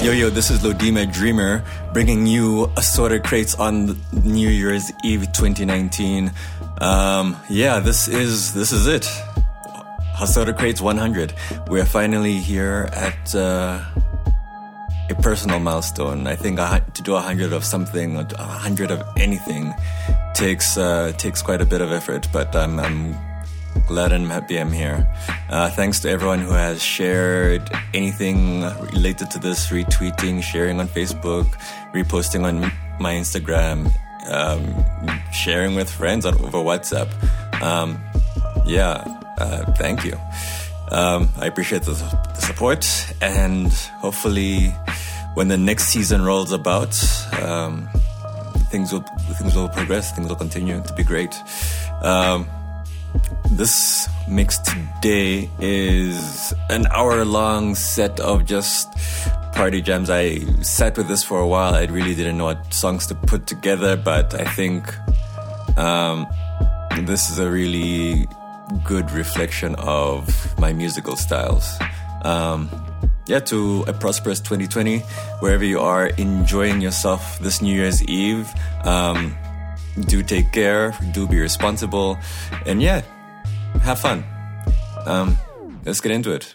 Yo, yo, this is Lodima Dreamer bringing you Assorted Crates on New Year's Eve 2019. Um, yeah, this is, this is it. Assorted Crates 100. We're finally here at, uh, a personal milestone. I think to do a hundred of something, a hundred of anything, takes uh, takes quite a bit of effort. But I'm, I'm glad and happy I'm here. Uh, thanks to everyone who has shared anything related to this, retweeting, sharing on Facebook, reposting on my Instagram, um, sharing with friends on, over WhatsApp. Um, yeah, uh, thank you. Um, I appreciate the, the, support, and hopefully, when the next season rolls about, um, things will things will progress. Things will continue to be great. Um, this mix today is an hour long set of just party jams. I sat with this for a while. I really didn't know what songs to put together, but I think um, this is a really good reflection of my musical styles. Um, yeah, to a prosperous 2020, wherever you are enjoying yourself this New Year's Eve. Um, do take care, do be responsible, and yeah, have fun. Um, let's get into it.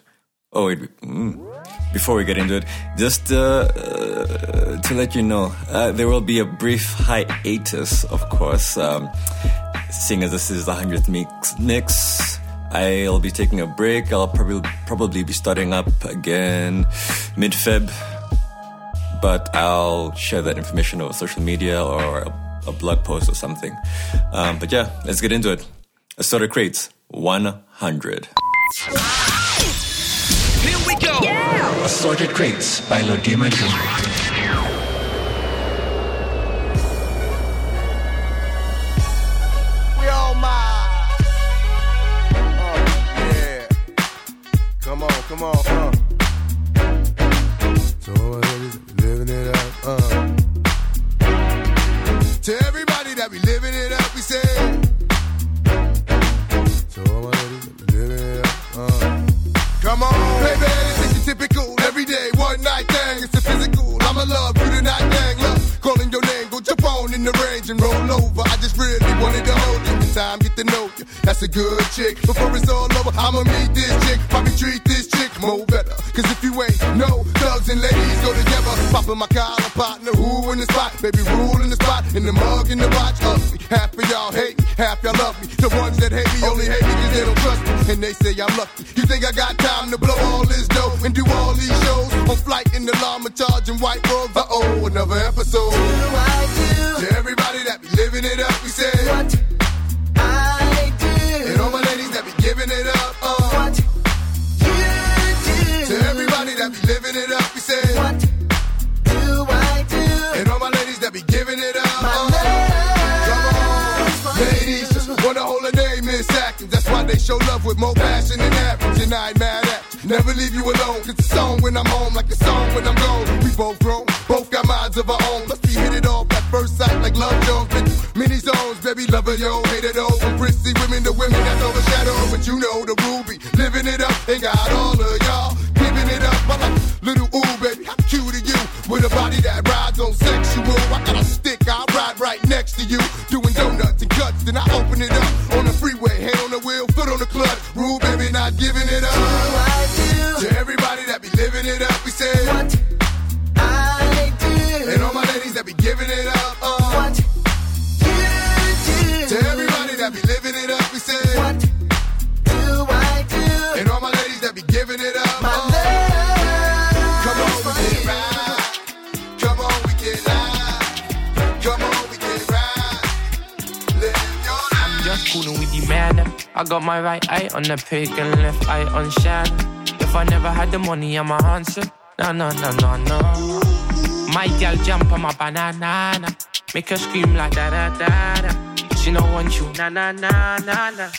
Oh, wait, mm, before we get into it, just uh, uh, to let you know, uh, there will be a brief hiatus, of course. Um, seeing as this is the 100th mix, mix, I'll be taking a break. I'll probably probably be starting up again mid Feb, but I'll share that information over social media or a, a blog post or something. Um, but yeah, let's get into it. Assorted Crates 100. Here we go. Yeah. Assorted Crates by Lodima Jr. Come on, I got my right eye on the pig and left eye on Shan. If I never had the money, I'm a answer. No, no, no, no, no. My gal jump on my banana. Make her scream like da da da da. She no want you, na na na na na.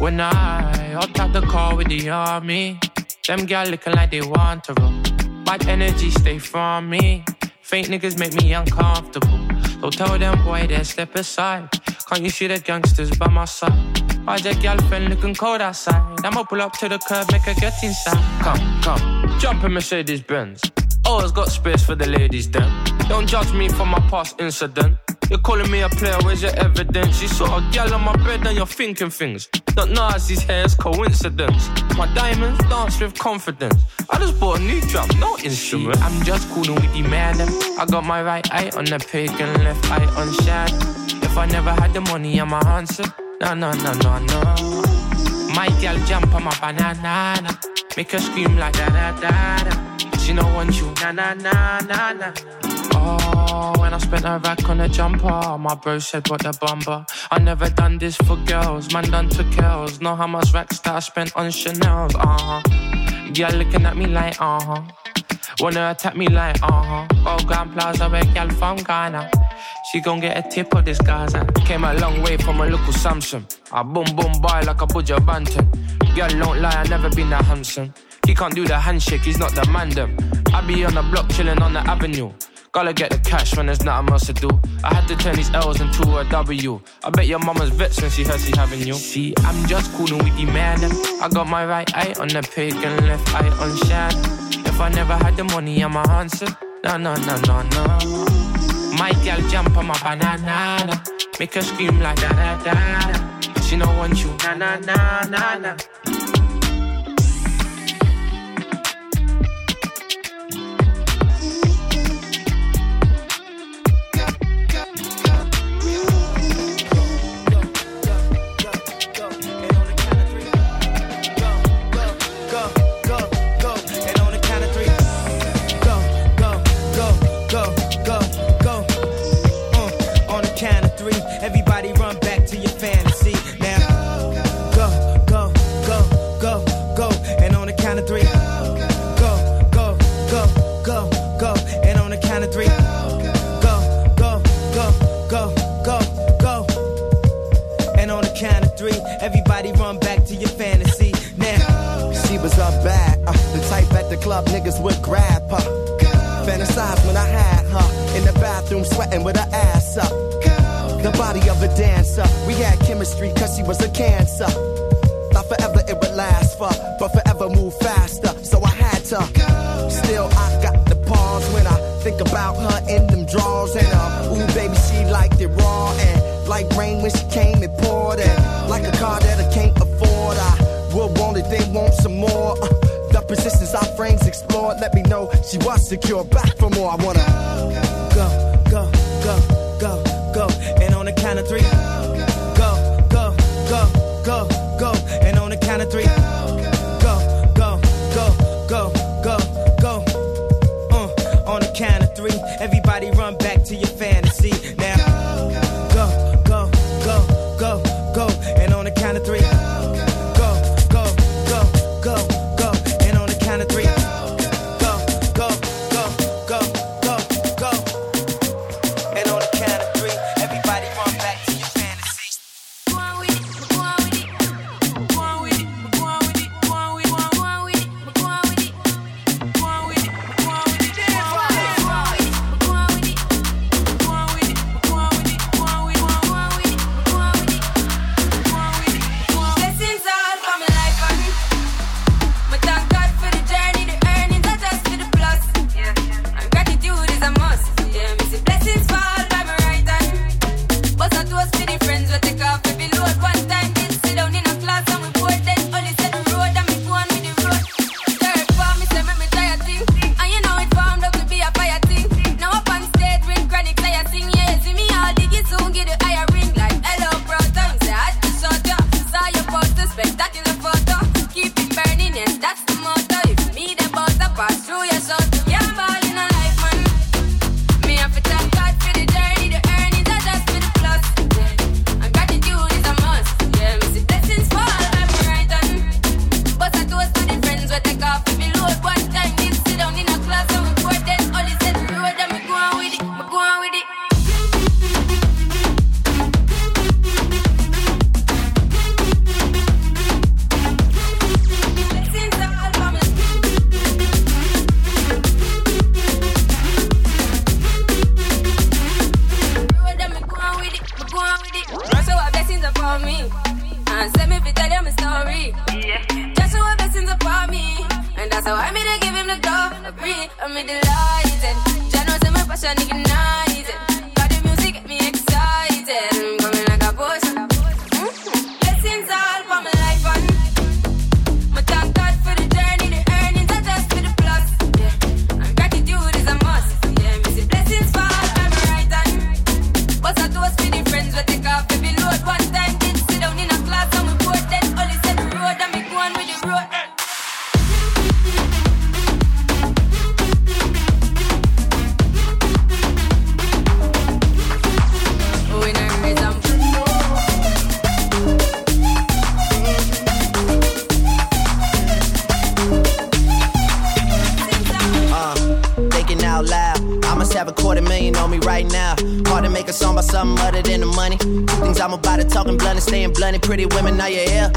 When I hopped out the car with the army, them gal looking like they want to roll. Bad energy stay from me. Fake niggas make me uncomfortable. Don't tell them boy they step aside. Can't you see the gangsters by my side? Why that girlfriend looking cold outside? I'ma pull up to the curb, make her get inside. Come, come, jump in Mercedes Benz. Always got space for the ladies then. Don't judge me for my past incident. You're calling me a player, where's your evidence? You saw a gal on my bed and you're thinking things. Don't know as these hairs coincidence. My diamonds dance with confidence. I just bought a new drum, no instrument. I'm just cooling with the man. I got my right eye on the pig and left eye on shad. If I never had the money, I'm a answer. No, no, no, no, no. My gal jump on my banana. Make her scream like da da da da. She no want you, na na na na na. Oh, when I spent a rack on a jumper, my bro said, what the bumper. I never done this for girls, man done to girls. Know how much racks that I spent on Chanel's, uh huh. Girl looking at me like, uh huh. Wanna attack me like, uh huh. Oh, Grand Plaza, where girl from Ghana. She gon' get a tip of this Gaza. Came a long way from a local Samson. I boom boom boy like a Buju Banton. Girl, don't lie, I never been that handsome. He can't do the handshake, he's not the man them. I be on the block chilling on the avenue. Gotta get the cash when there's nothing else to do. I had to turn these L's into a W. I bet your mama's vexed when she heard she having you. See, I'm just coolin' with the man. I got my right eye on the pig and left eye on shad. If I never had the money, I'm a answer. No, no, no, no, no. My gal jump on my banana. Make her scream like da da da da. She no want you, na na na na na. Would grab her. Fantasize when I had her in the bathroom sweating with her ass up. The body of a dancer. We had chemistry cause she was a cancer. Thought forever it would last for, but forever move faster. So I had to. Still, I got the pause when I think about her in them drawers. And uh, ooh, baby, she liked it raw. And like rain when she came she was secure. Back for more. I wanna I'm about to talking blunt and staying blunt. and Pretty women, are you here?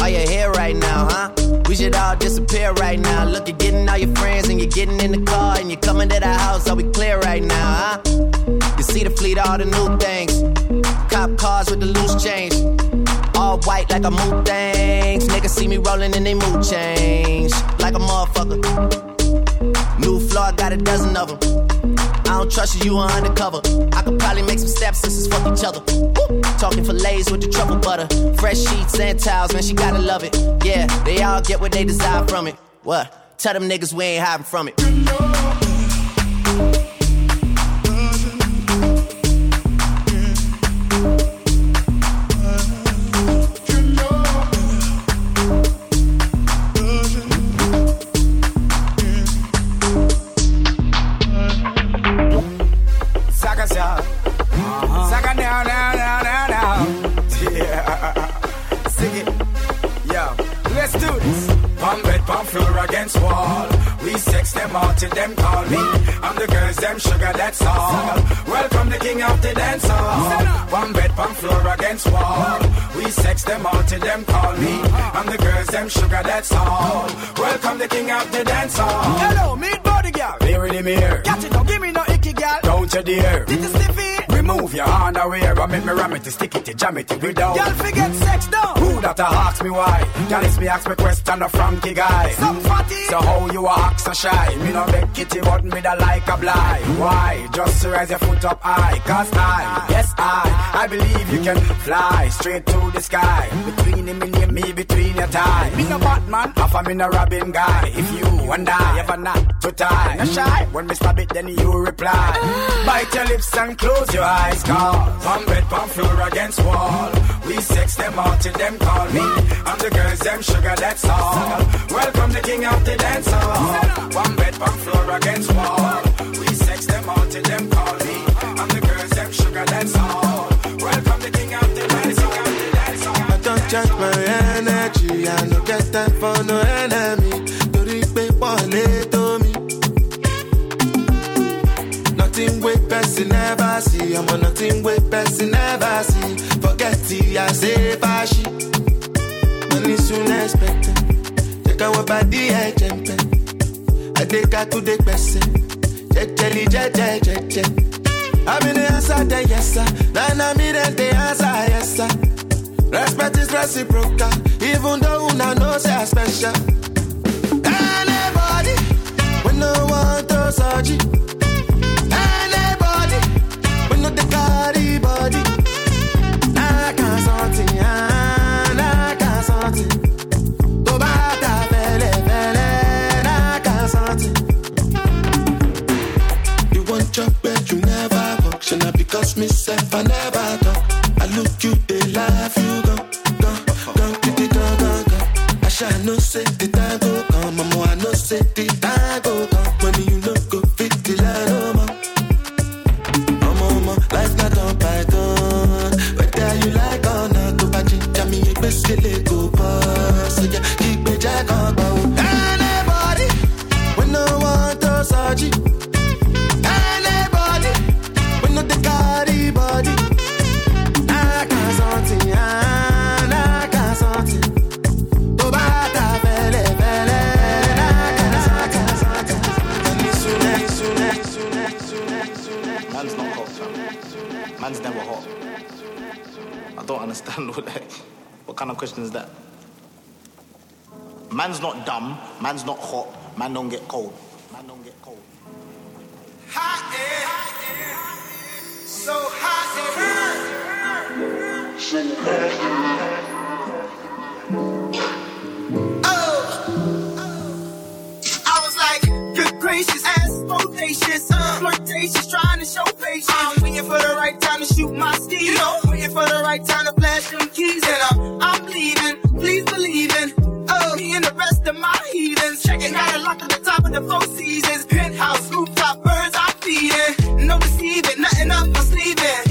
Are you here right now, huh? We should all disappear right now. Look, you're getting all your friends and you're getting in the car and you're coming to the house. Are we clear right now, huh? You see the fleet, all the new things. Cop cars with the loose change. All white like a mood things. Niggas see me rolling and they mood change. Like a motherfucker. New floor, got a dozen of them. I don't trust you, you are undercover. I could probably make some stepsisters fuck each other. Talking fillets with the truffle butter. Fresh sheets and towels, man, she gotta love it. Yeah, they all get what they desire from it. What? Tell them niggas we ain't hiding from it. Them all till them call me. I'm the girls, them sugar, that's all. Welcome the king of the dance hall. Palm bed, palm floor against wall. We sex them all till them call me. I'm the girls, them sugar, that's all. Welcome the king of the dance hall. Hello, meet body girl. Here in the mirror. Catch it, don't give me no icky girl. Don't you dare. Did you stiffy? Remove your underwear and make me ram it, stick it, jam it without. Y'all forget sex down. Who that a ask me why? Y'all is me ask me question a Frankie guy. Some fatty. So how you a act so shy? Me no make kitty but me da like a blind. Why? Just raise your foot up high. Cause I, yes I, I believe you can fly straight to the sky. Between him and me, between your tie. Me no Batman, half a me no Robin guy. If you and I ever not to tie, no shy. When me stab it, then you reply. Bite your lips and close your eyes, cause Palm bed, palm floor against wall. We sex them all till them call me. I'm the girls, them sugar, that's all. Welcome the king of the dance hall. One bed, palm floor against wall. We sex them all till them call me. I'm the girls, them sugar, that's all. Welcome the king of the dance hall. I don't check my energy. I no get time for no enemy. Person never see. I'm on a nothing wey person never see. Forget it, I say fashi. Money soon expected. Out what body I jump Adeka to the person. Jejeli, jeje, jeje. I'm in the answer, then yes sir. Then I'm the answer, yes sir. Respect is reciprocal, even though una know say I special. Anybody, we no want to surgery. Anybody, I no say the time go come, mama, I no say the time go come. When you no go Man's not hot. Man's never hot. I don't understand what that. What kind of question is that? Man's not dumb, man's not hot, man don't get cold. Man don't get cold. Hot air, so hot air. Oh, I was like, good gracious, ass uh, flirtatious, trying to show patience. I'm waiting for the right time to shoot my you know? waiting for the right time that's confusing. I'm, I'm bleeding, please believe in. Oh, me and the rest of my heathens. Checking out a lock at the top of the four seasons. Penthouse, rooftop, birds I'm feeding. No deceiving, nothing up my sleeve.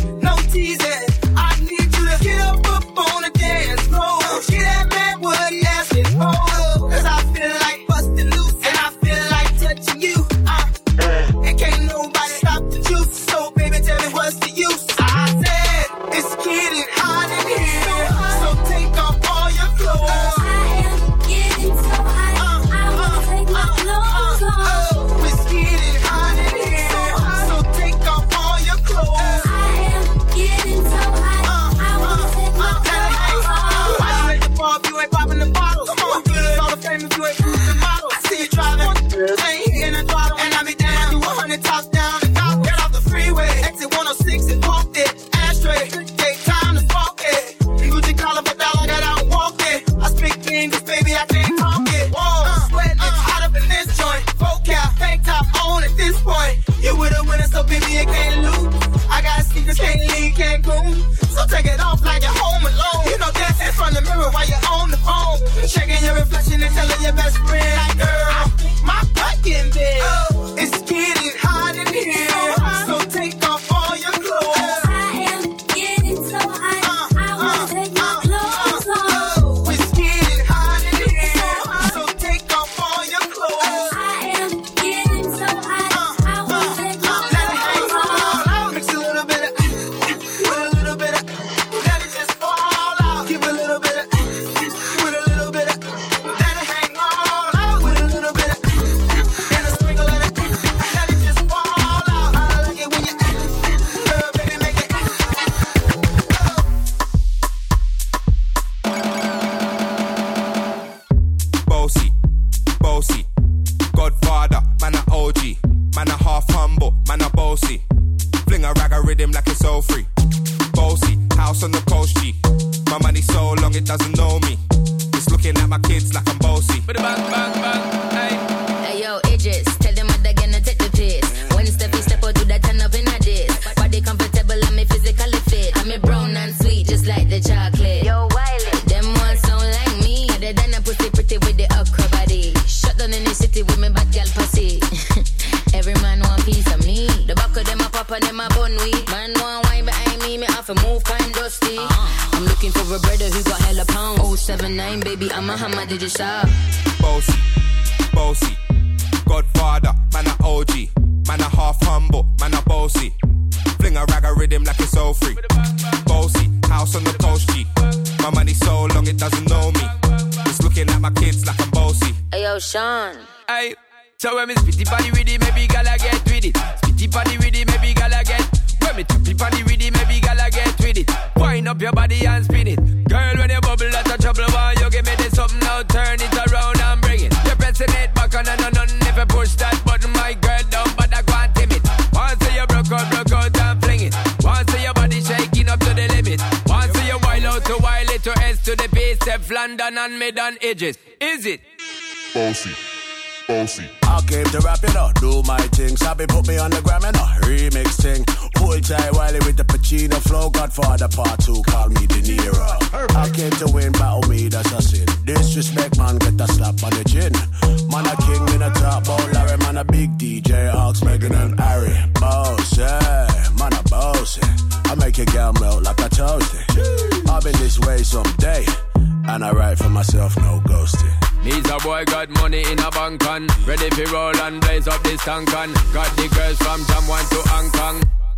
Ty Wiley with the Pacino flow. Godfather part two, call me De Niro. I came to win, battle oh me, that's a sin. Disrespect, man, get a slap on the chin. Man, a king in a top, oh Larry, man, a big DJ, Ox, Megan and Harry. Boss, yeah, man, a boss, yeah. I make a girl melt like a toasty. I've been this way someday, and I write for myself, no ghosting. Needs a boy got money in a bank on Ready for roll and blaze up this tank on Got the girls from Jam 1 to Hong Kong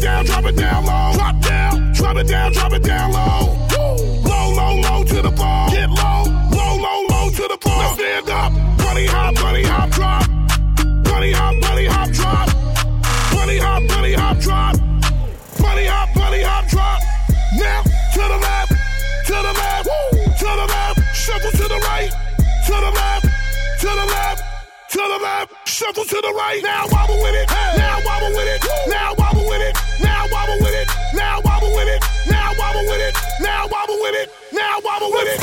down, drop it down low. Drop down, drop it down, drop it down low. Low, low, low to the floor. shuffle to the right. Now wobble with it. Now wobble with it. Now wobble with it. Now wobble with it. Now wobble with it. Now wobble with it. Now wobble with it. Now wobble with it.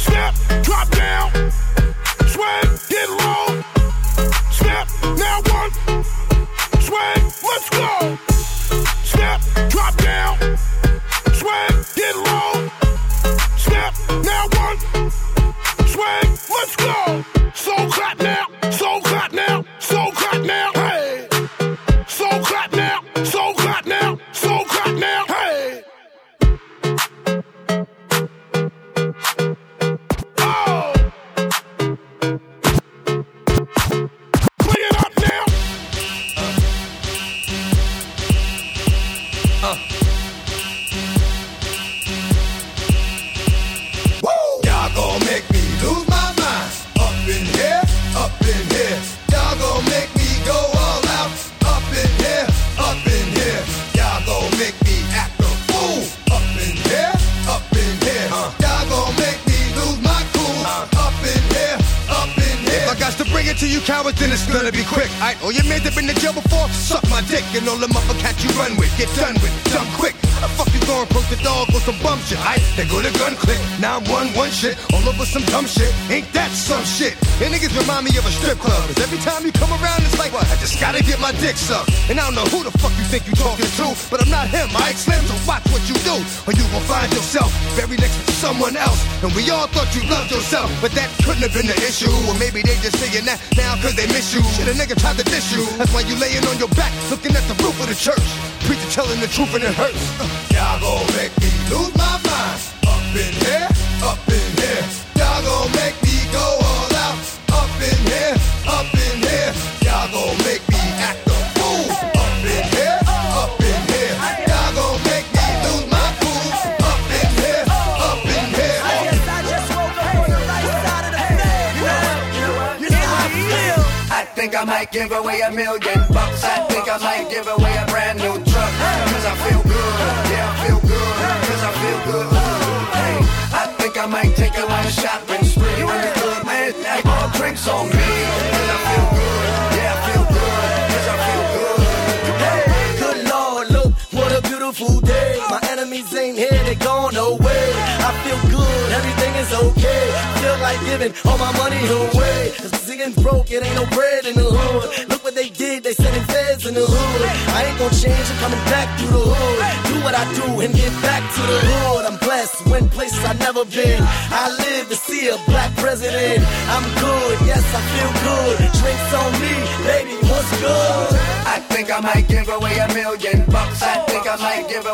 Step, drop down, swing, get low. Step, now one, swing, let's go. Step, drop down, swing, get low. Step, now one, swing, let's go. So away. Cause ziggins broke, it ain't no bread in the hood. Look what they did, they sent in feds in the hood. I ain't gonna change, I'm coming back through the hood. Do what I do and get back to the hood. I'm blessed, went places I never been. I live to see a black president. I'm good, yes, I feel good. Drinks on me, baby, what's good? I think I might give away a million bucks. I think I might give away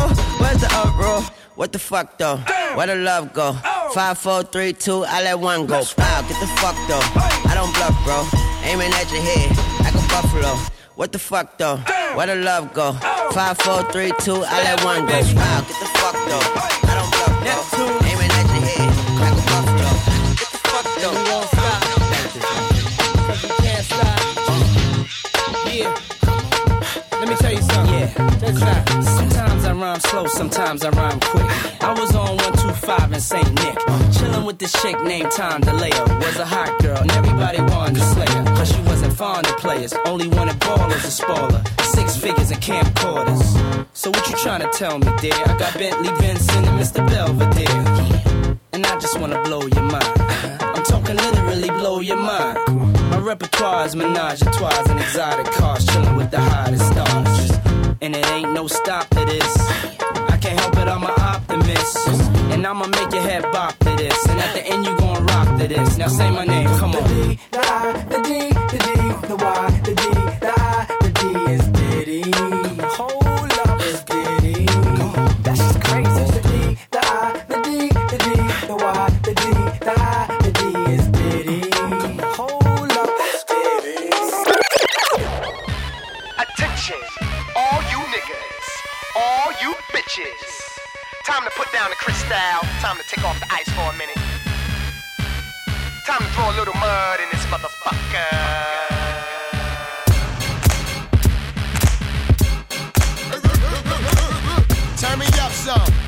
Where's the uproar? What the fuck though? Where the love go? Five, four, three, two, I let one go. Wow, get the fuck though. I don't bluff, bro. Aiming at your head like a buffalo. What the fuck though? Where the love go? Five, four, three, two, I let one go. Wow, get the fuck though. I don't bluff, bro. Aiming This. Sometimes I rhyme slow, sometimes I rhyme quick. I was on 125 in St. Nick. Chillin' with this chick named Tom DeLeo. Was a hot girl, and everybody wanted to slay her. Cause she wasn't fond of players, only wanted ballers to spoiler. Six figures and camcorders. So what you trying to tell me, dear? I got Bentley Benson and Mr. Belvedere. And I just wanna blow your mind. I'm talking literally blow your mind. My repertoire is menage a trois and exotic cars, chillin' with the hottest stars. And it ain't no stop to this. I can't help it, I'm an optimist. And I'ma make your head bop to this. And at the end, you gon' rock to this. Now say my name, come on. The I, the D, the D, the Y, to put down the crystal. Time to take off the ice for a minute. Time to throw a little mud in this motherfucker. Turn me up some.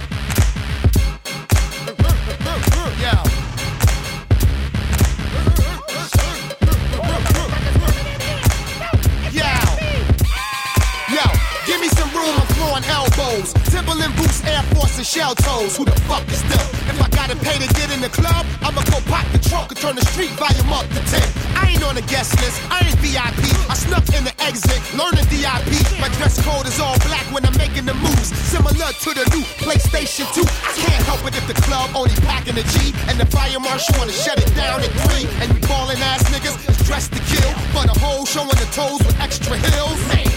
And shell toes. Who the fuck is them? If I gotta pay to get in the club, I'ma go pop the trunk and turn the street volume up to 10. I ain't on the guest list, I ain't VIP. I snuck in the exit, learning DIP. My dress code is all black when I'm making the moves. Similar to the new PlayStation 2. I can't help it if the club only packing the G. And the fire marshal wanna shut it down at 3. And you ballin' ass niggas is dressed to kill. But the whole showing the toes with extra heels. Man,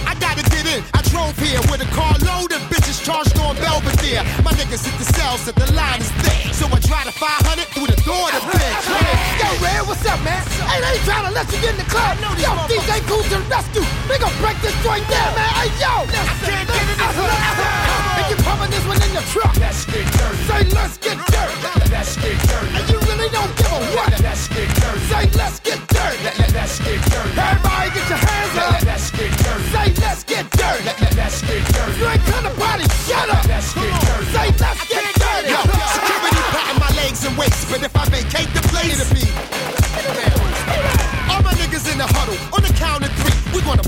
I gotta get in. I drove here with a car load of bitches charged on Belvedere. My niggas hit the cells that the line is thick. So I try to 500 through the door to bitch. Yo, Red, what's up, man? Hey, they ain't trying to let you get in the club. Yo, DJ Kool to the rescue. We gon' break this joint down, man. Hey, yo. I can't get in the. And you pumping this one in your truck. Let's get dirty. Say, let's get dirty. Let's get dirty. And you really don't give a what. Let's get dirty. Say, let's get dirty. Let's get dirty. Everybody get your hands Let's get dirty. Say, let's get dirty. Yo, security patting my legs and waist, but if I vacate the place, it'll be.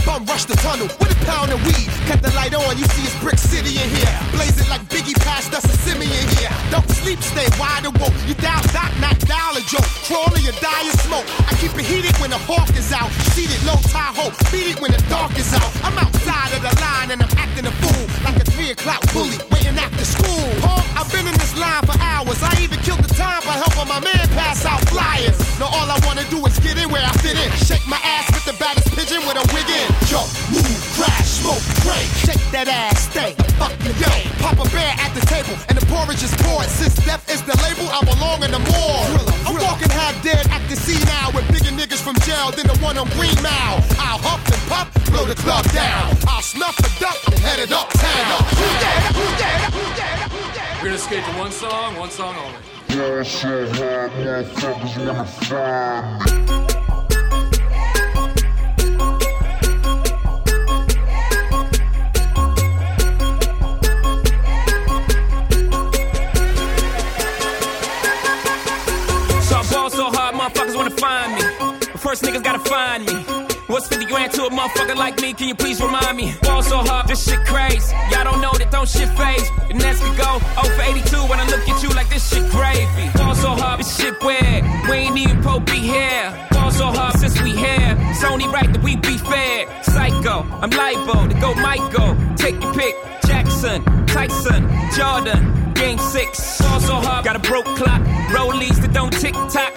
Bum rush the tunnel with a pound of weed. Cut the light on, you see it's Brick City in here. Blazing like Biggie passed us a Simeon here. Don't sleep, stay wide awake. You dial dot, not dial a joke. Crawl or you die in smoke. I keep it heated when the hawk is out. Seated low Tahoe, beat it when the dark is out. I'm outside of the line and I'm acting a fool. Like a three o'clock bully, waiting after school. Huh? I've been in this line for hours. I even killed the time by helping my man pass out flyers. Now all I wanna do is get in where I fit in. Shake my ass with the baddest pigeon with a wig in. Jump, move, crash, smoke, drink. Shake that ass, stay. Fuck you, yo. apple, and the porridge is poured. Since death is the label, I belong in the morgue. I'm walking half dead, acting senile with bigger niggas from jail than the one on Green Mile. I'll huff and puff, blow the club down. I'll snuff the duck and head it uptown. Who's that? Who's that? Who's that? Who's that? We're gonna skate to one song, one song only. Yeah, so hard, motherfuckers wanna find me. First niggas gotta find me. What's 50 grand to a motherfucker like me? Can you please remind me? Ball so hard, this shit crazy. Y'all don't know that don't shit phase. The next could go 0 for 82 when I look at you like this shit gravy. Ball so hard, this shit weird. We ain't even po be here. Ball so hard since we here. It's only right that we be fair. Psycho, I'm libo to go Michael. Take your pick. Jackson, Tyson, Jordan. Game six, ball so hard, got a broke clock. Rollies that don't tick tock.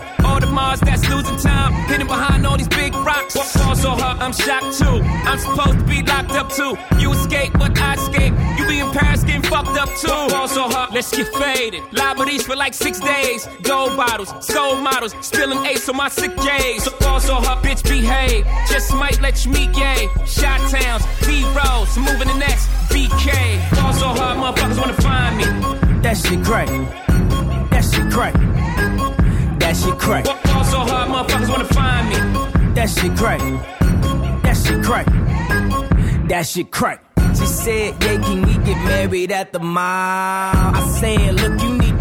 Mars that's losing time, hidden behind all these big rocks. Ball so hard, I'm shocked too. I'm supposed to be locked up too. You escape, but I escape. You be in Paris getting fucked up too. Ball so hard, let's get faded. Liberties for like six days. Gold bottles, soul models, spilling ace on my sick days. So ball so hard, bitch behave. Just might let you meet gay. Shot towns, B rolls, moving the next BK. Ball so hard, motherfuckers wanna find me. That shit crack. That shit crack. That shit crack. Ball so hard, motherfuckers wanna find me. That shit crack. That shit crack. That shit crack. She said, yeah, can we get married at the mall? I said, look, you need to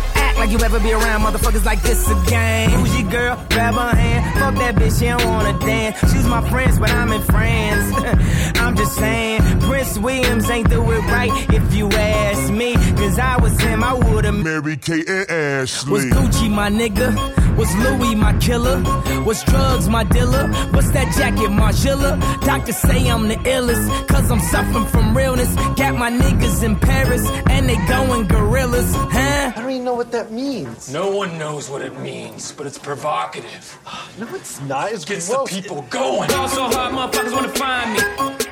Act like you ever be around motherfuckers like this again. Who's your girl? Grab her hand. Fuck that bitch, she don't wanna dance. She's my friends, but I'm in France. I'm just saying, Prince Williams ain't do it right if you ask me. Cause I was him, I would've Mary Kate and Ashley. was Gucci my nigga? Was Louis my killer? Was drugs my dealer? What's that jacket, Margiela? Doctors say I'm the illest, cause I'm suffering from realness. Got my niggas in Paris, and they going gorillas, huh? I don't even know what that means. No one knows what it means, but it's provocative. No, it's not. It's Gets gross. the people going. Ball so hard, motherfuckers wanna find me.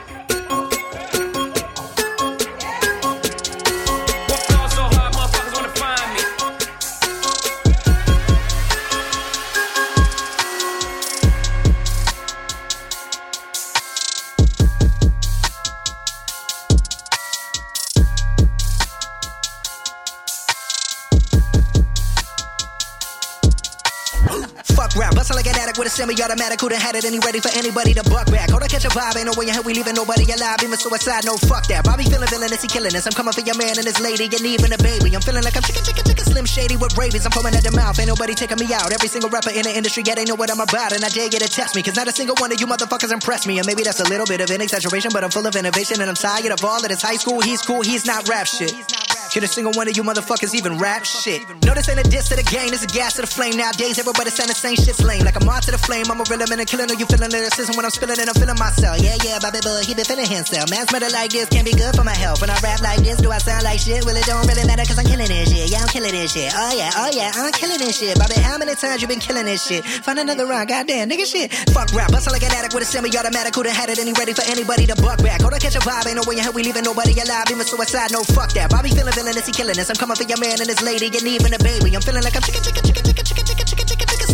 Semi-automatic. Who'da had it and he ready for anybody to buck back? Hold on, catch a vibe, ain't no way in hell we leaving nobody alive. Even suicide, no fuck that. Bobby feeling villainous, he killing us. I'm coming for your man and his lady, and even a baby. I'm feeling like I'm chicken, chicken, chicken, slim shady with rabies. I'm foaming at the mouth, ain't nobody taking me out. Every single rapper in the industry, yeah, they know what I'm about, and I dare you to test me, cause not a single one of you motherfuckers impressed me. And maybe that's a little bit of an exaggeration, but I'm full of innovation, and I'm tired of all of this high school. He's cool, he's not rap shit. Should a single one of you motherfuckers even rap shit? No, this ain't a diss to the game, this a gas to the flame. Nowadays, everybody saying the same shit's lame. Like I'm on to the flame, I'm a real man and killing. Are you feeling lyricism when I'm spilling it? I'm feeling myself. Yeah, yeah, Bobby Boy, he been feeling himself. Man's better like this can't be good for my health. When I rap like this, do I sound like shit? Well, it don't really matter cause I'm killing this shit. Yeah, I'm killing this shit. Oh, yeah, oh, yeah, I'm killing this shit. Bobby, how many times you been killing this shit? Find another round, goddamn, nigga shit. Fuck rap, bustle like an addict with a semi automatic. Who'da had it and he ready for anybody to buck back? Hold on, catch a vibe, ain't no way in hell we leaving nobody alive. Even suicide, no fuck that. Bobby feeling feeling this, he killing this. I'm coming for your man and his lady, and even a baby. I'm feeling like I'm chicken, chicken, chicken, chicken, chicken, chicken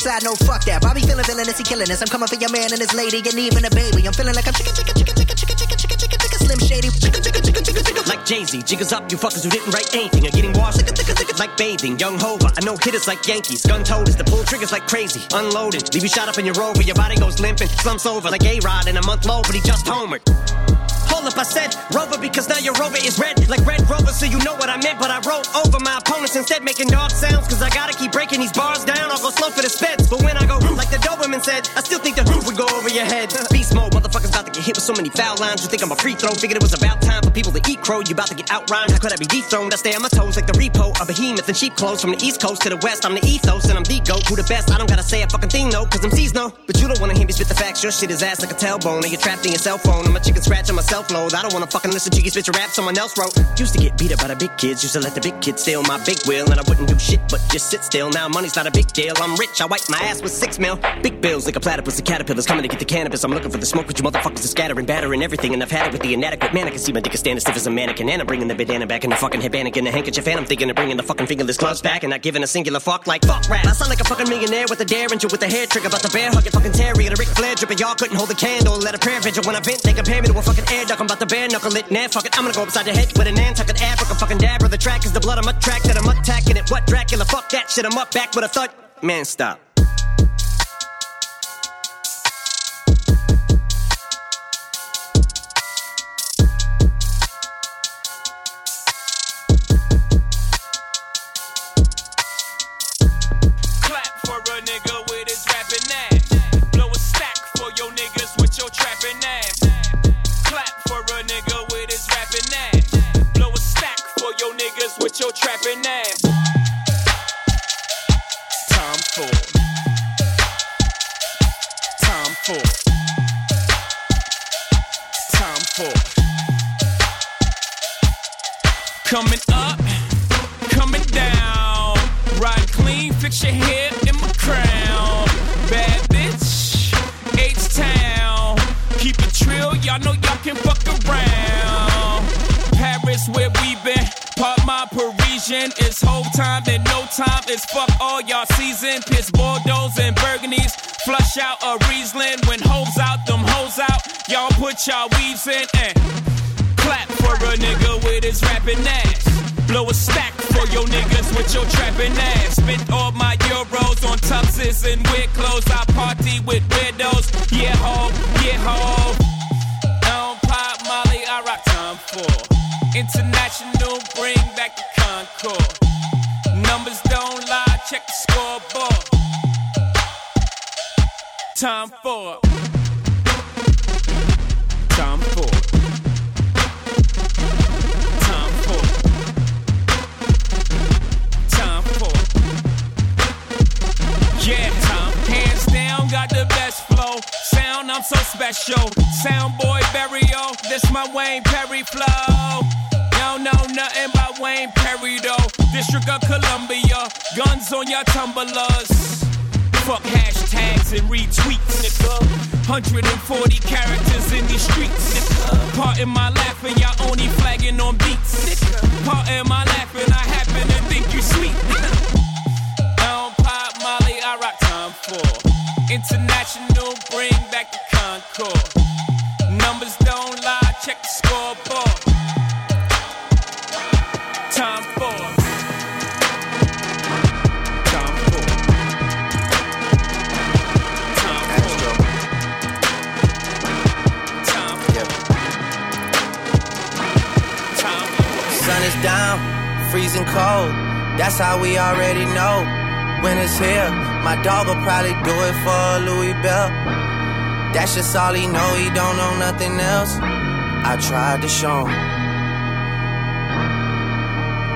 suicide, no fuck that. Bobby feeling villainous, he killing us. I'm coming for your man and his lady, and even a baby. I'm feeling like I'm chicken, chicken, chicken, chicken, chicken, chicken, chicken, chicken, chicken, slim shady. Chicken, chicken, chicken, chicken, chicken. Like Jay-Z, jiggers up, you fuckers who didn't write anything are getting washed. Like bathing, young Hova, I know hitters like Yankees. Gun toters, the pull triggers like crazy. Unloaded, leave you shot up in your rover, your body goes limping. Slumps over like A-Rod in a month low, but he just homered. Hold if I said Rover because now your Rover is red like Red Rover, so you know what I meant. But I wrote over my opponents instead, making dog sounds because I gotta keep breaking these bars down. I'll go slow for the speds, but when I go like the Doberman said, I still think the roof would go over your head. Beast mode, motherfuckers about to get hit with so many foul lines. You think I'm a free throw? Figured it was about time for people to eat crow. You about to get outrhymed? How could I be dethroned? I stay on my toes like the repo, a behemoth in sheep clothes from the east coast to the west. I'm the ethos and I'm the goat. Who the best? I don't gotta say a fucking thing though, cause I'm no. But you don't wanna hear me spit the facts. Your shit is ass like a tailbone, and you're trapped in your cell phone. I'm a chicken scratch on my load. I don't wanna fucking listen to you spit your rap someone else wrote. Used to get beat up by the big kids, used to let the big kids steal my big wheel, and I wouldn't do shit but just sit still. Now money's not a big deal. I'm rich, I wipe my ass with six mil. Big bills like a platypus and caterpillars coming to get the cannabis. I'm looking for the smoke, but you motherfuckers are scattering, battering everything, and I've had it with the inadequate man. I can see my dick is standing stiff as a mannequin, and I'm bringing the bandana back in the fucking headband and the handkerchief, and I'm thinking of bringing the fucking fingerless gloves back and not giving a singular fuck like fuck rap. I sound like a fucking millionaire with a dare derringer with a hair trigger, about the bear hugging fucking Terry and a Ric Flair dripping. Y'all couldn't hold a candle, let a prayer vigil when I vent. They compare me to a fucking air duck. I'm about to bare knuckle it. Nah, fuck it, I'm gonna go upside the head with a Nantucket Africa fucking dab. The track is the blood I'm track that I'm attacking it. What Dracula? Fuck that shit. I'm up back with a thud. Man, stop. Your trapping ass. Tom Ford. Tom Ford. Tom Ford. Coming up, coming down. Ride clean, fix your hair in my crown. Bad bitch, H Town. Keep it trill, y'all know y'all can fuck around. Paris, where we been. Parisian. It's whole time, then no time. It's fuck all y'all season. Piss Bordeaux and Burgundies. Flush out a Riesling. When hoes out, them hoes out. Y'all put y'all weaves in and clap for a nigga with his rapping ass. Blow a stack for your niggas with your trapping ass. Spent all my euros on tuxes and weird clothes. I party with widows. Yeah, ho, yeah, ho. Don't pop Molly, I rock Tom Ford. International, bring Numbers don't lie, check the scoreboard. Tom Ford. Tom Ford. Tom Ford. Tom Ford. Yeah, time. Hands down, got the best flow. Sound, I'm so special. Sound boy burial, this my Wayne Perry flow. Y'all know nothing about Wayne Perry though. District of Columbia, guns on your tumblers. Fuck hashtags and retweets, nigga. 140 characters in these streets, nigga. Part in my laughing, y'all only flagging on beats, nigga. Part in my laughing, I happen to think you sweet, nigga. Don't pop Molly, I rock Tom Ford. International, bring back the Concorde. Down, freezing cold. That's how we already know. When it's here, my dog will probably do it for Louis Bell. That's just all he know, he don't know nothing else. I tried to show him.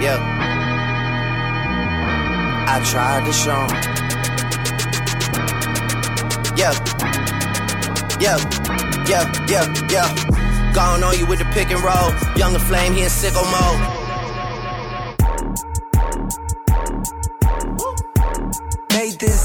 Yeah. I tried to show him. Yeah. Yeah. Yeah, yeah, yeah. Gone on you with the pick and roll. Young La Flame, he in sicko mode.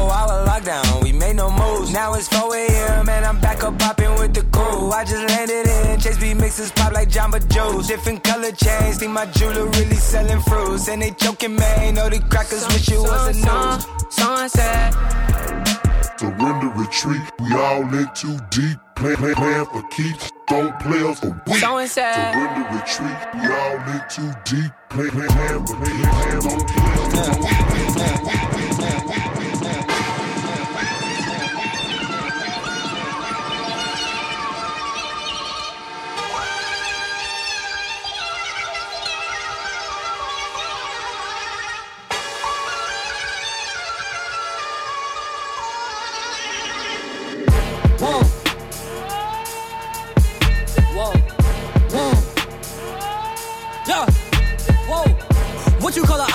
Two four hour lockdown, we made no moves. Now it's 4 a.m. and I'm back up popping with the crew. I just landed in, Chase B mixes pop like Jamba Juice. Different color chains, think my jeweler really selling fruits. And they joking, man, know the crackers wish it was a news. Sunset. Surrender retreat, we all in too deep. Plan, plan, plan for keeps. Don't play us for weeks. So sad. Surrender, retreat. Y'all in too deep. Plan, plan, plan for plan, plan, don't play us for weeks.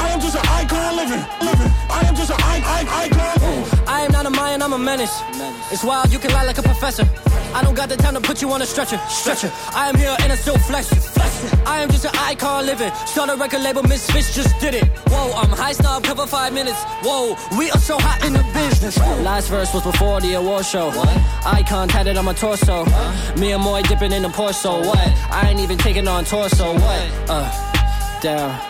I am just an icon living, living. I am just an I, I, icon. I am not a Mayan, I'm a menace. It's wild, you can lie like a professor. I don't got the time to put you on a stretcher. Stretcher. I am here and I still flex. flex. I am just an icon living. Start a record label, Misfits just did it. Whoa, I'm high snob, cover five minutes. Whoa, we are so hot in the business. Last verse was before the award show. What? Icon tatted on my torso. Me and Moy dipping in the Porso. What? I ain't even taking on torso. What? Uh, down.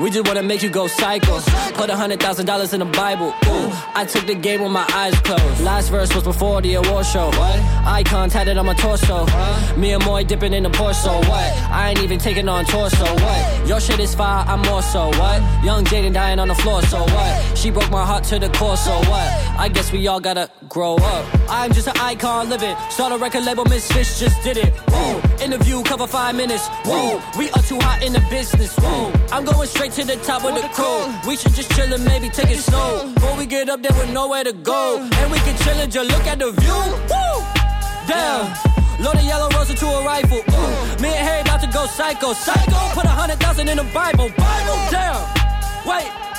We just wanna make you go psycho. Put a hundred thousand dollars in the Bible. Ooh, I took the game with my eyes closed. Last verse was before the award show. What? Icon tatted on my torso. Huh? Me and Moy dipping in the Porso. What? I ain't even taking on torso. What? Your shit is fire, I'm more so. What? Young Jaden dying on the floor. So what? She broke my heart to the core. So what? I guess we all gotta grow up. I'm just an icon living. Start a record label, Misfits just did it. Whoa. Interview cover five minutes. Whoa. We are too hot in the business. Whoa. I'm going straight to the top of the crew. We should just chill and maybe take it slow. Before we get up there with nowhere to go. And we can chill and just look at the view. Woo! Damn. Load a yellow rose into a rifle. Ooh. Me and Harry about to go psycho. Psycho. Put a hundred thousand in the Bible. Bible. Damn. Wait.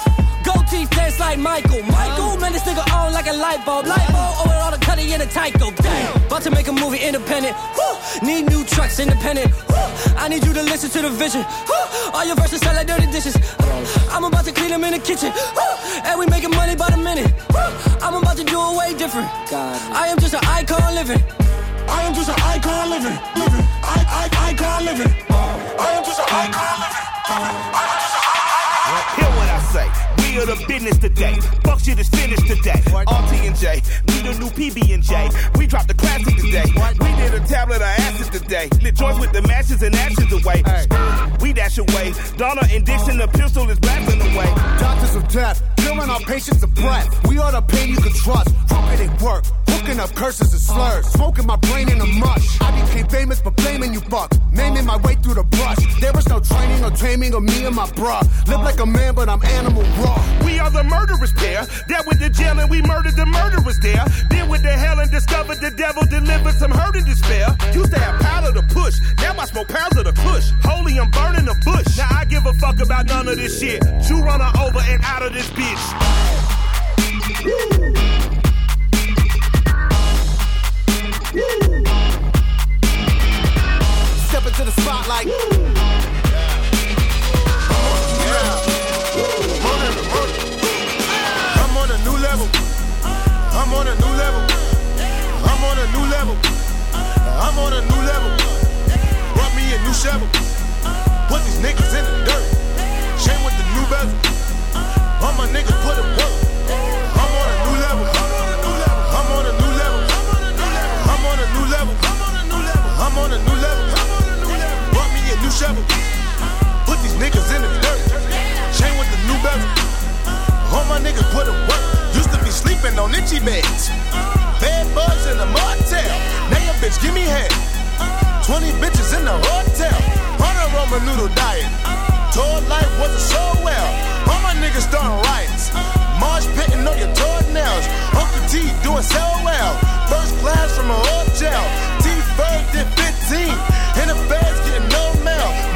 Gold teeth dance like Michael. Michael, man, this nigga on like a light bulb. Light bulb, oh, with all the cutty in the Tyco. Damn. About to make a movie independent. Woo. Need new trucks independent. Woo. I need you to listen to the vision. Woo. All your verses sound like dirty dishes. I'm about to clean them in the kitchen. Woo. And we making money by the minute. Woo. I'm about to do it way different. God. I am just an icon living. I am just an icon living, living. I, I, icon living. I am just an icon living. I am just an icon living. Hear what I say. We are the business today. Fuck shit is finished today. RT and J, we the new PB and J. We dropped the classic today. We did a tablet of acid today. Lit joints with the matches and actions away. We dash away. Donna and Dixon, the pistol is blasting away. Doctors of death, filling our patients of breath. We are the pain you can trust. Trumpet work, hooking up curses and slurs. Smoking my brain in a mush. I became famous for blaming you fucks. Naming my way through the brush. There was no training or taming of me and my bruh. Live like a man, but I'm animal raw. We are the murderers pair. That with the jail and we murdered the murderers there. Then with the hell and discovered the devil delivered some hurt and despair. Used to have powder to push. Now I smoke pounds of the kush. Holy, I'm burning the bush. Now I give a fuck about none of this shit. You run her over and out of this bitch. Step the spotlight. I'm on a new level. I'm on a new level. I'm on a new level. I'm on a new level. Brought me a new shovel. Put these niggas in the dirt. Chain with the new bezel. All my niggas put in work. I'm on a new level. I'm on a new level. I'm on a new level. I'm on a new level. I'm on a new level. New shovel. Put these niggas in the dirt. Chain with the new bezel. All my niggas put in work. Used to be sleeping on itchy beds. Bad bugs in the motel. Now your bitch give me head. 20 bitches in the hotel. On a Roman noodle diet. Told life wasn't so well. All my niggas starting riots. Marsh pitting on your toenails. Uncle T doing so well. First class from a hotel. T first did 15. And the feds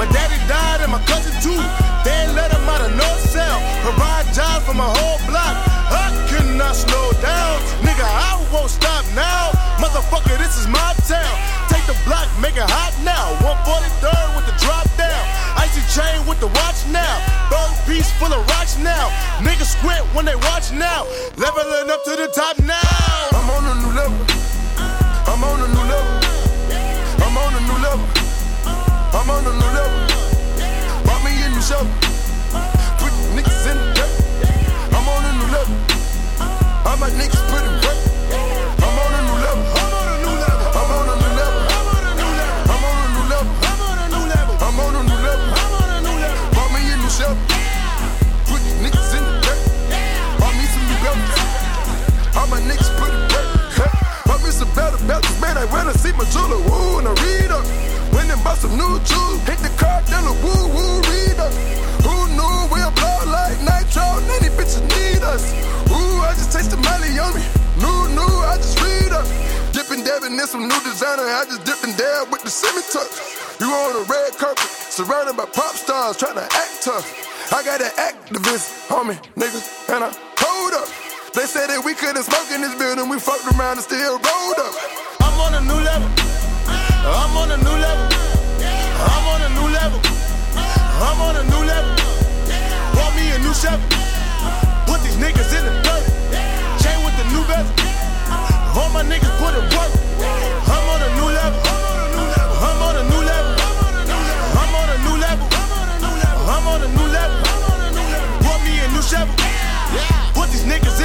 my daddy died and my cousin too. They let him out of no cell. Provide jobs for my whole block. I cannot slow down. Nigga, I won't stop now. Motherfucker, this is my town. Take the block, make it hot now. 143rd with the drop down. Icy chain with the watch now. Bird piece full of rocks now. Nigga squint when they watch now. Leveling up to the top now. I'm on a new level. I'm on a new level. I'm on a I'm on a new level. Bought me a new shovel. Put niggas in the dirt. I'm on a new level. Niggas. I'm on a new level. I'm. I'm on a new level. I'm on a new level. I'm on a new level. I'm on a new level. I'm on a new level. I'm. Bought me a new shovel. Put niggas in the dirt. Bought me some new belts. All my niggas put in work. Some better belts. Man, I to see my jeweler. Woo, and I read up. Went and bought some new jewels. Hit the car dealer. Woo, woo, read up. Who knew we'll blow like nitro? These bitches need us. Ooh, I just taste the money on me. New, new, I just read up. Dipping, dabbing in some new designer. I just dipped and dab with the semi-tuck. You on a red carpet, surrounded by pop stars, trying to act tough. I got an activist on me, nigga, and I hold up. They said that we couldn't smoke in this building, we fucked around and still rolled up. I'm on a new level. I'm on a new level. I'm on a new level. I'm on a new level. Bought me a new Chevy. Put these niggas in the dirt. Chain with the new bezel. All my niggas put in work. I'm on a new level. I'm on a new level. I'm on a new level. I'm on a new level. Bought me a new Chevy. Put these niggas in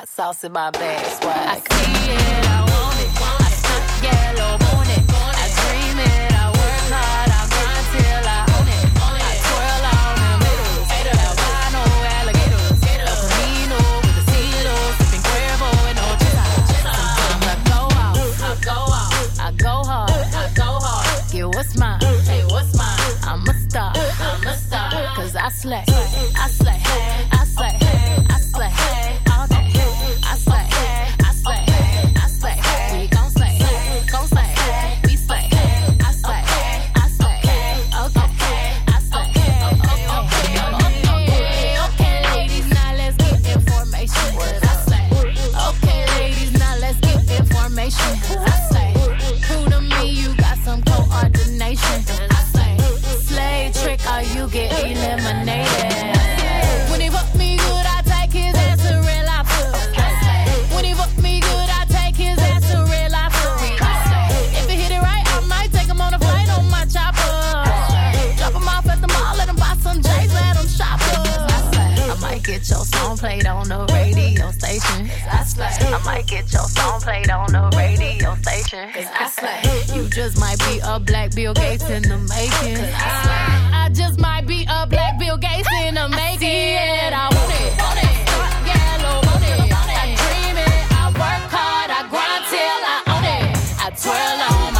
hot sauce in my bag, swag. I see it, I want it. I it. I dream it, I work hard, I grind till I own it. I on alligators. El Camino with the and I go out, I go I go hard, I go hard. Get what's mine, hey, what's mine? I'm a star, I'm a I slay, I slay, I slay, might get your song played on the radio station. You just might be a black Bill Gates in the making. I just might be a black Bill Gates in the making. I want it. I want it. Want it. I dream it.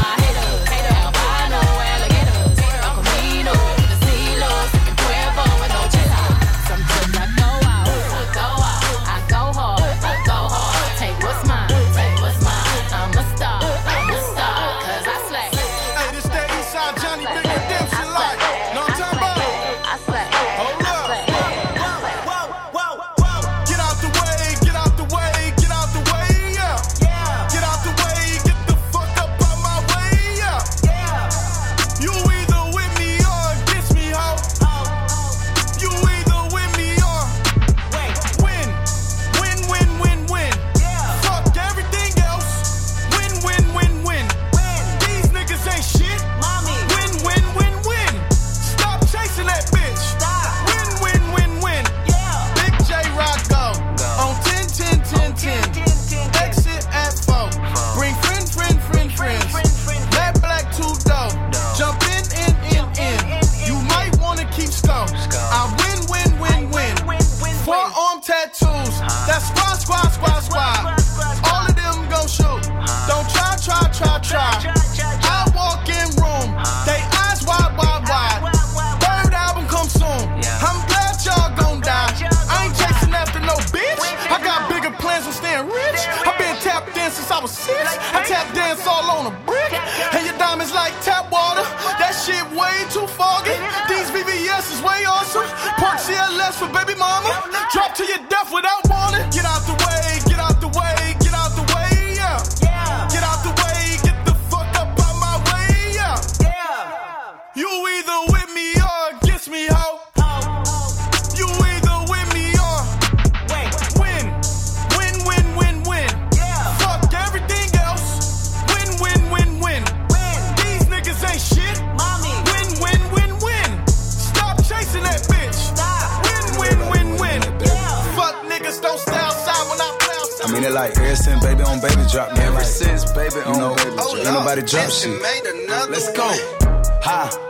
Nobody drop shit. Let's go. Ha.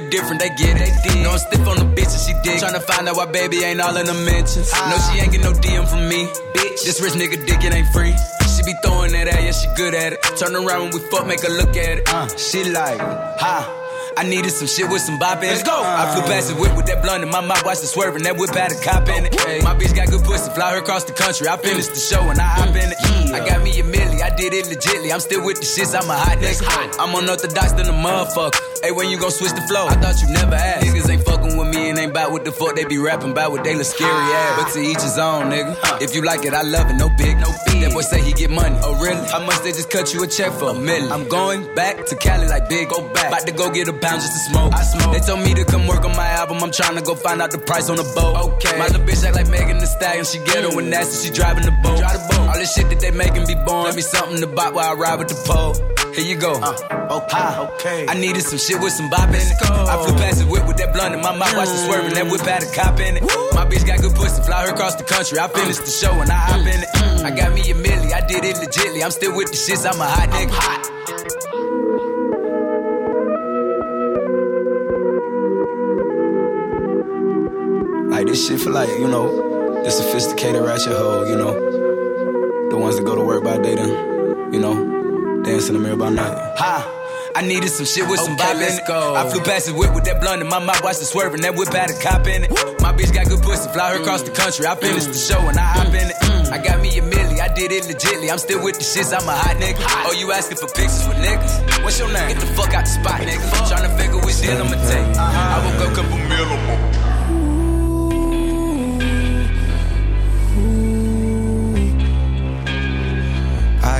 different, they get it. No, I'm stiff on the bitch and she dig. Tryna find out why baby ain't all in the mentions. No, she ain't get no DM from me. Bitch, this rich nigga dick, it ain't free. She be throwing that at, yeah, she good at it. Turn around when we fuck, make her look at it. Uh, she like, ha. I needed some shit with some bop in it. Let's go. I flew past the whip with that blunt in my mouth, watched it swerving. That whip had a cop in it. My bitch got good pussy, fly her across the country. I finished the show and I hop in it. I got me a milli, I did it legitly. I'm still with the shits, I'm a hot nigga. I'm unorthodox than a motherfucker. Hey, when you gon' switch the flow? I thought you never asked. Niggas ain't fucking with me and ain't bout what the fuck they be rapping about what they look scary ass. But to each his own, nigga. If you like it, I love it, no big, no big. That boy say he get money. Oh, really? How much they just cut you a check for? A million. I'm going back to Cali like big, go back. About to go get a pound just to smoke. I smoke. They told me to come work on my album. I'm trying to go find out the price on the boat. Okay. My little bitch act like Megan Thee Stallion. She ghetto and nasty. She driving the boat. Drive the boat. All this shit that they making be born. Let me something to buy while I ride with the pole. Here you go. Uh, okay, okay. I needed some shit with some bop in it. I flew past the whip with that blunt in my mouth, watched it swerving. That whip had a cop in it. My bitch got good pussy, fly her across the country. I finished the show and I hop in it. I got me a milli, I did it legitly. I'm still with the shits, I'm a hot nigga. hot. Like this shit for like, you know, the sophisticated ratchet hoe, you know. The ones that go to work by day then, you know, dance in the mirror by night. Ha! I needed some shit with some bop in it. I flew past the whip with that blunt in my mouth, watched it swerving. That whip had a cop in it. My bitch got good pussy, fly her across the mm. country. I finished the mm. show and I hop in it. Mm. I got me a milli, I did it legitly. I'm still with the shits, I'm a hot nigga. Oh, you asking for pictures with niggas? What's your name? Get the fuck out the spot, nigga. Tryna figure which deal I'ma take. Uh-huh. I woke up, couple meal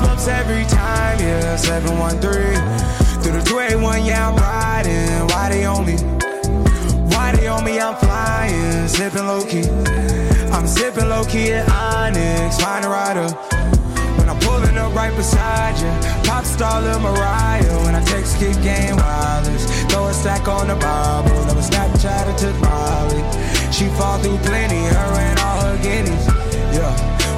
Goosebumps every time, yeah. 713 through the 281, yeah, I'm riding. Why they on me? Why they on me? I'm flying, sipping low key. I'm sipping low key at Onyx, find a rider. When I'm pulling up right beside you, pop star Lil Mariah. When I text kick game wireless, throw a stack on the Bible. Never Snapchat or took Molly. She fall through plenty, her and all her guineas. Yeah,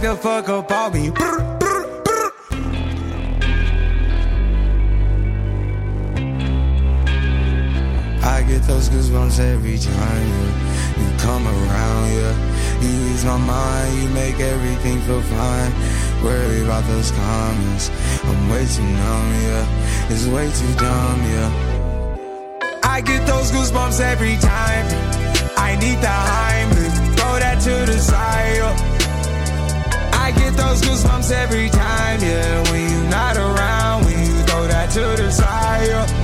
back the fuck up on me. Brr, brr, brr. I get those goosebumps every time yeah. you come around, yeah. You ease my mind, you make everything feel fine. Worry about those comments. I'm way too numb, yeah. It's way too dumb, yeah. I get those goosebumps every time. I need the Heimlich, throw that to the side. yeah. Those goosebumps every time, yeah. When you're not around, when you throw that to the side. yeah.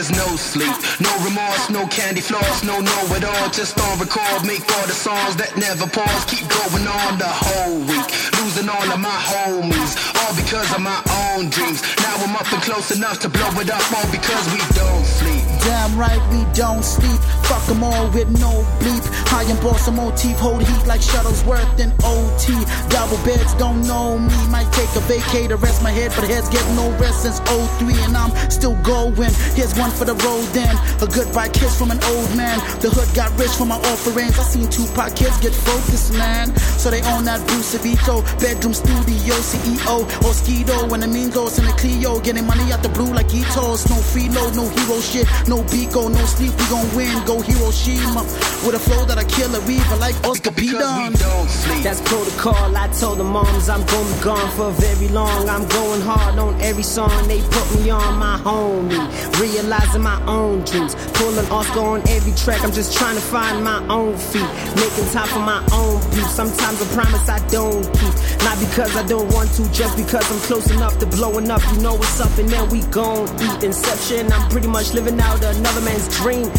There's no sleep, no remorse, no candy floss, no know it all. Just on record, make all the songs that never pause. Keep going on the whole week, losing all of my homies, all because of my own dreams. Now I'm up and close enough to blow it up, all because we don't sleep. Damn right we don't sleep. Fuck them all with no bleep. High and ball some motif, hold heat like Shuttlesworth and OT. Double beds don't know me. Might take a vacay to rest my head, but heads get no rest since 03 and I'm still going. Here's one for the road then. A goodbye kiss from an old man. The hood got rich from my offerings. I seen Tupac kids get focused, man. So they own that Bruce Vito, bedroom studio, CEO, or Skido. When the mean in the Clio, getting money out the blue like Eto's. No freeload, no hero shit, no Biko, no sleep. We gon' win, go Hiroshima. With a flow that'll kill a reaver like Oscar P. Dunn. That's protocol. I told the moms I'm gonna be gone for very long. I'm going hard on every song they put me on. My homie, realizing my own dreams. Pulling Oscar on every track. I'm just trying to find my own feet. Making time for my own beat. Sometimes I promise I don't keep. Not because I don't want to, just because I'm close enough to blowing up. You know what's up, and then we gon' eat. Inception. I'm pretty much living out another man's dream.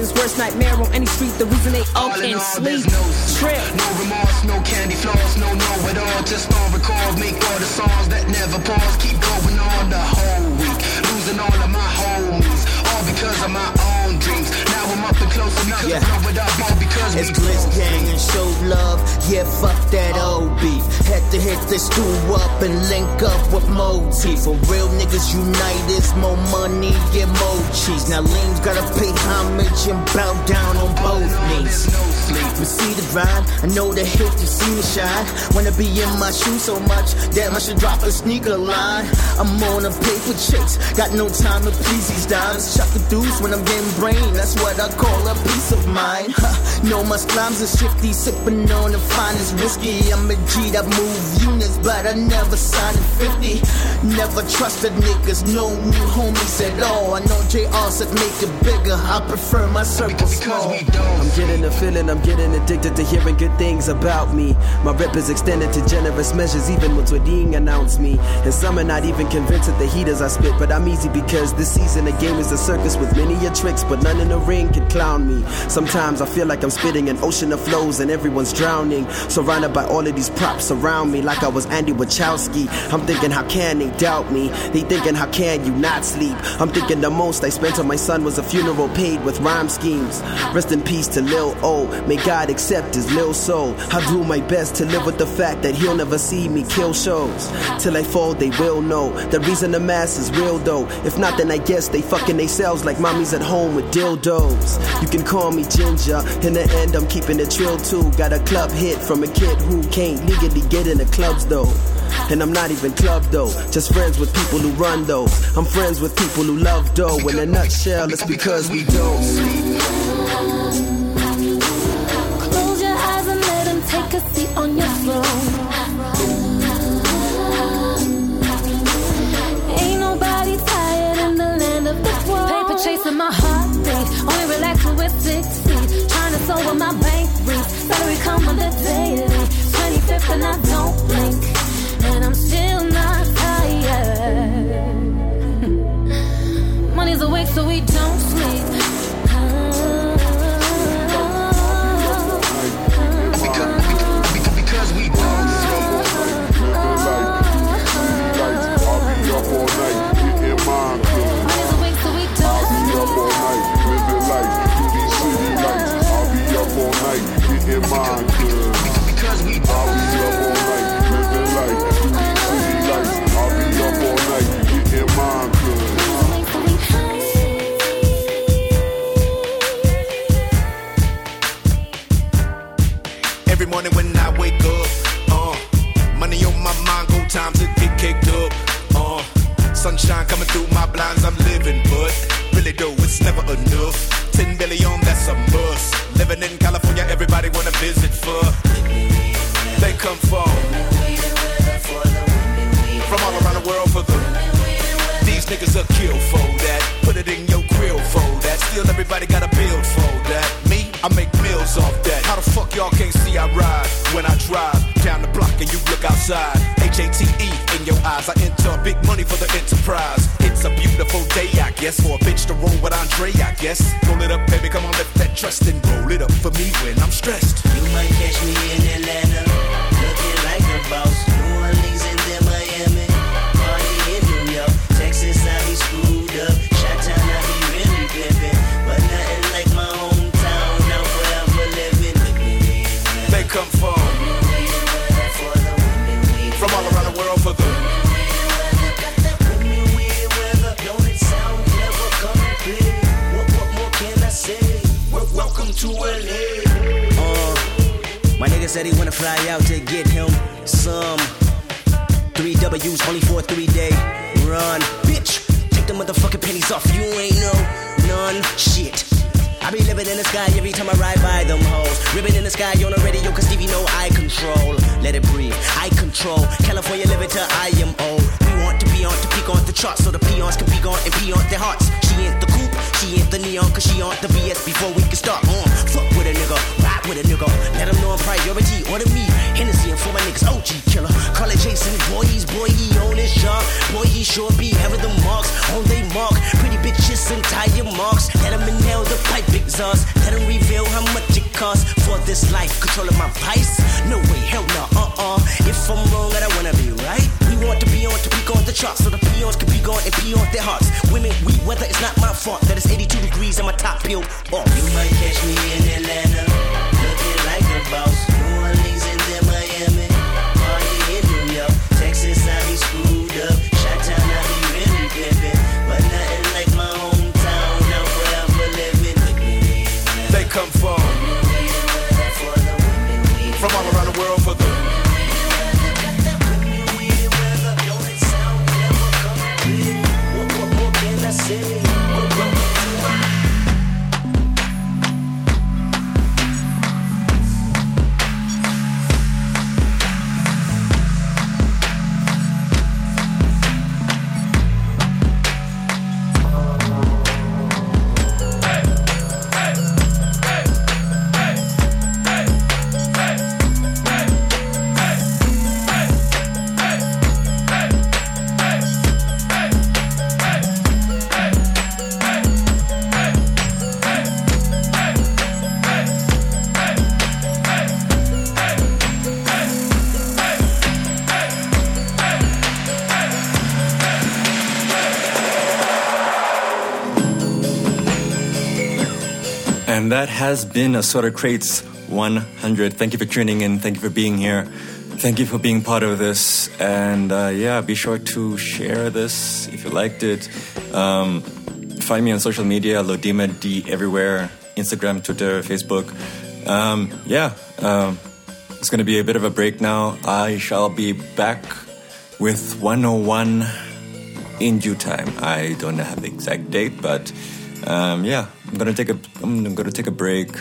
Worst nightmare on any street. The reason they all All in can't all, sleep. no Trip. no remorse, no candy floss, no know it all. Just on record, make all the songs that never pause. Keep going on the whole week, losing all of my homies, all because of my own dreams. Yeah. to blow it up, all because It's we Blitz Gang and show love. Yeah, fuck that old beef. Had to hit the stew up and link up with Moti. For real niggas unite, it's more money and more cheese. Now Lean's gotta pay homage and bow down on both knees. We see the grind, I know the hate, you see me shine. Wanna be in my shoes so much, damn, I should drop a sneaker line. I'm on a paper chase, got no time to please these dimes. Chuck the deuce when I'm getting brain, that's what I call a peace of mind. Huh, know my slimes are shifty, sipping on the finest whiskey. I'm a G that move units, but I never signed a 50. Never trusted niggas, no new homies at all. I know JR said make it bigger, I prefer my circle small. I'm getting a feeling, I'm getting addicted to hearing good things about me. My rep is extended to generous measures, even when Tweeding announced me. And some are not even convinced of the heat heaters I spit, but I'm easy because this season the game is a circus with many a tricks, but none in the ring can clown me. Sometimes I feel like I'm spitting an ocean of flows and everyone's drowning. Surrounded by all of these props around me, like I was Andy Wachowski. I'm thinking, how can they doubt me? They thinking, how can you not sleep? I'm thinking the most I spent on my son was a funeral paid with rhyme schemes. Rest in peace to Lil O. May God accept his Lil soul. I do my best to live with the fact that he'll never see me kill shows. Till I fall, they will know. The reason the mass is real though. If not, then I guess they fucking themselves like mommies at home with dildos. You can call me Ginger. In the end, I'm keeping it trill too. Got a club hit from a kid who can't legally get in the clubs though. And I'm not even club though, just friends with people who run though. I'm friends with people who love dough. In a nutshell, it's because we don't sleep. Close your eyes and let him take a seat on your throne. Ain't nobody tired in the land of the throne. Paper chasing my heartbeat. Only relax when we're six feet. Trying to what my bank reads. Salary come on the daily. 25th and I don't blink. And I'm still not tired. Money's awake so we don't sleep. Control. California living till I am old. We want to be on to peak on the charts so the peons can be gone and pee on their hearts. She ain't the coupe, she ain't the neon, cause she on the BS before we can start on. Fuck with a nigga, ride with a nigga. Let them know I'm priority, order me. Hennessy and for my niggas, OG killer. Call it Jason, boy, he's boy, he on his job. Boy, he sure be having the marks on they mark. Pretty bitches and tire marks. Let them inhale the pipe exhaust. Let them reveal how much it costs for this life. Controlling my vice? No way, hell no, uh uh. The charts so the peons can be gone and pee on their hearts. Women, we weather, it's not my fault that it's 82 degrees and my top peeled off. You might catch me in Atlanta, And that has been Assorted Crates 100. Thank you for tuning in. Thank you for being here. Thank you for being part of this. And uh, yeah, be sure to share this if you liked it. Um, find me on social media, Lodima D everywhere Instagram, Twitter, Facebook. Um, yeah, um, it's going to be a bit of a break now. I shall be back with 101 in due time. I don't have the exact date, but um, yeah, I'm gonna take a I'm gonna take a break,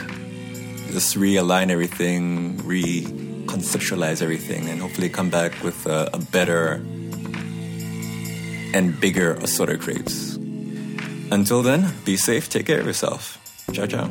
just realign everything, reconceptualize everything, and hopefully come back with a, a better and bigger Assorted Crates. Until then, be safe, take care of yourself. Ciao, ciao.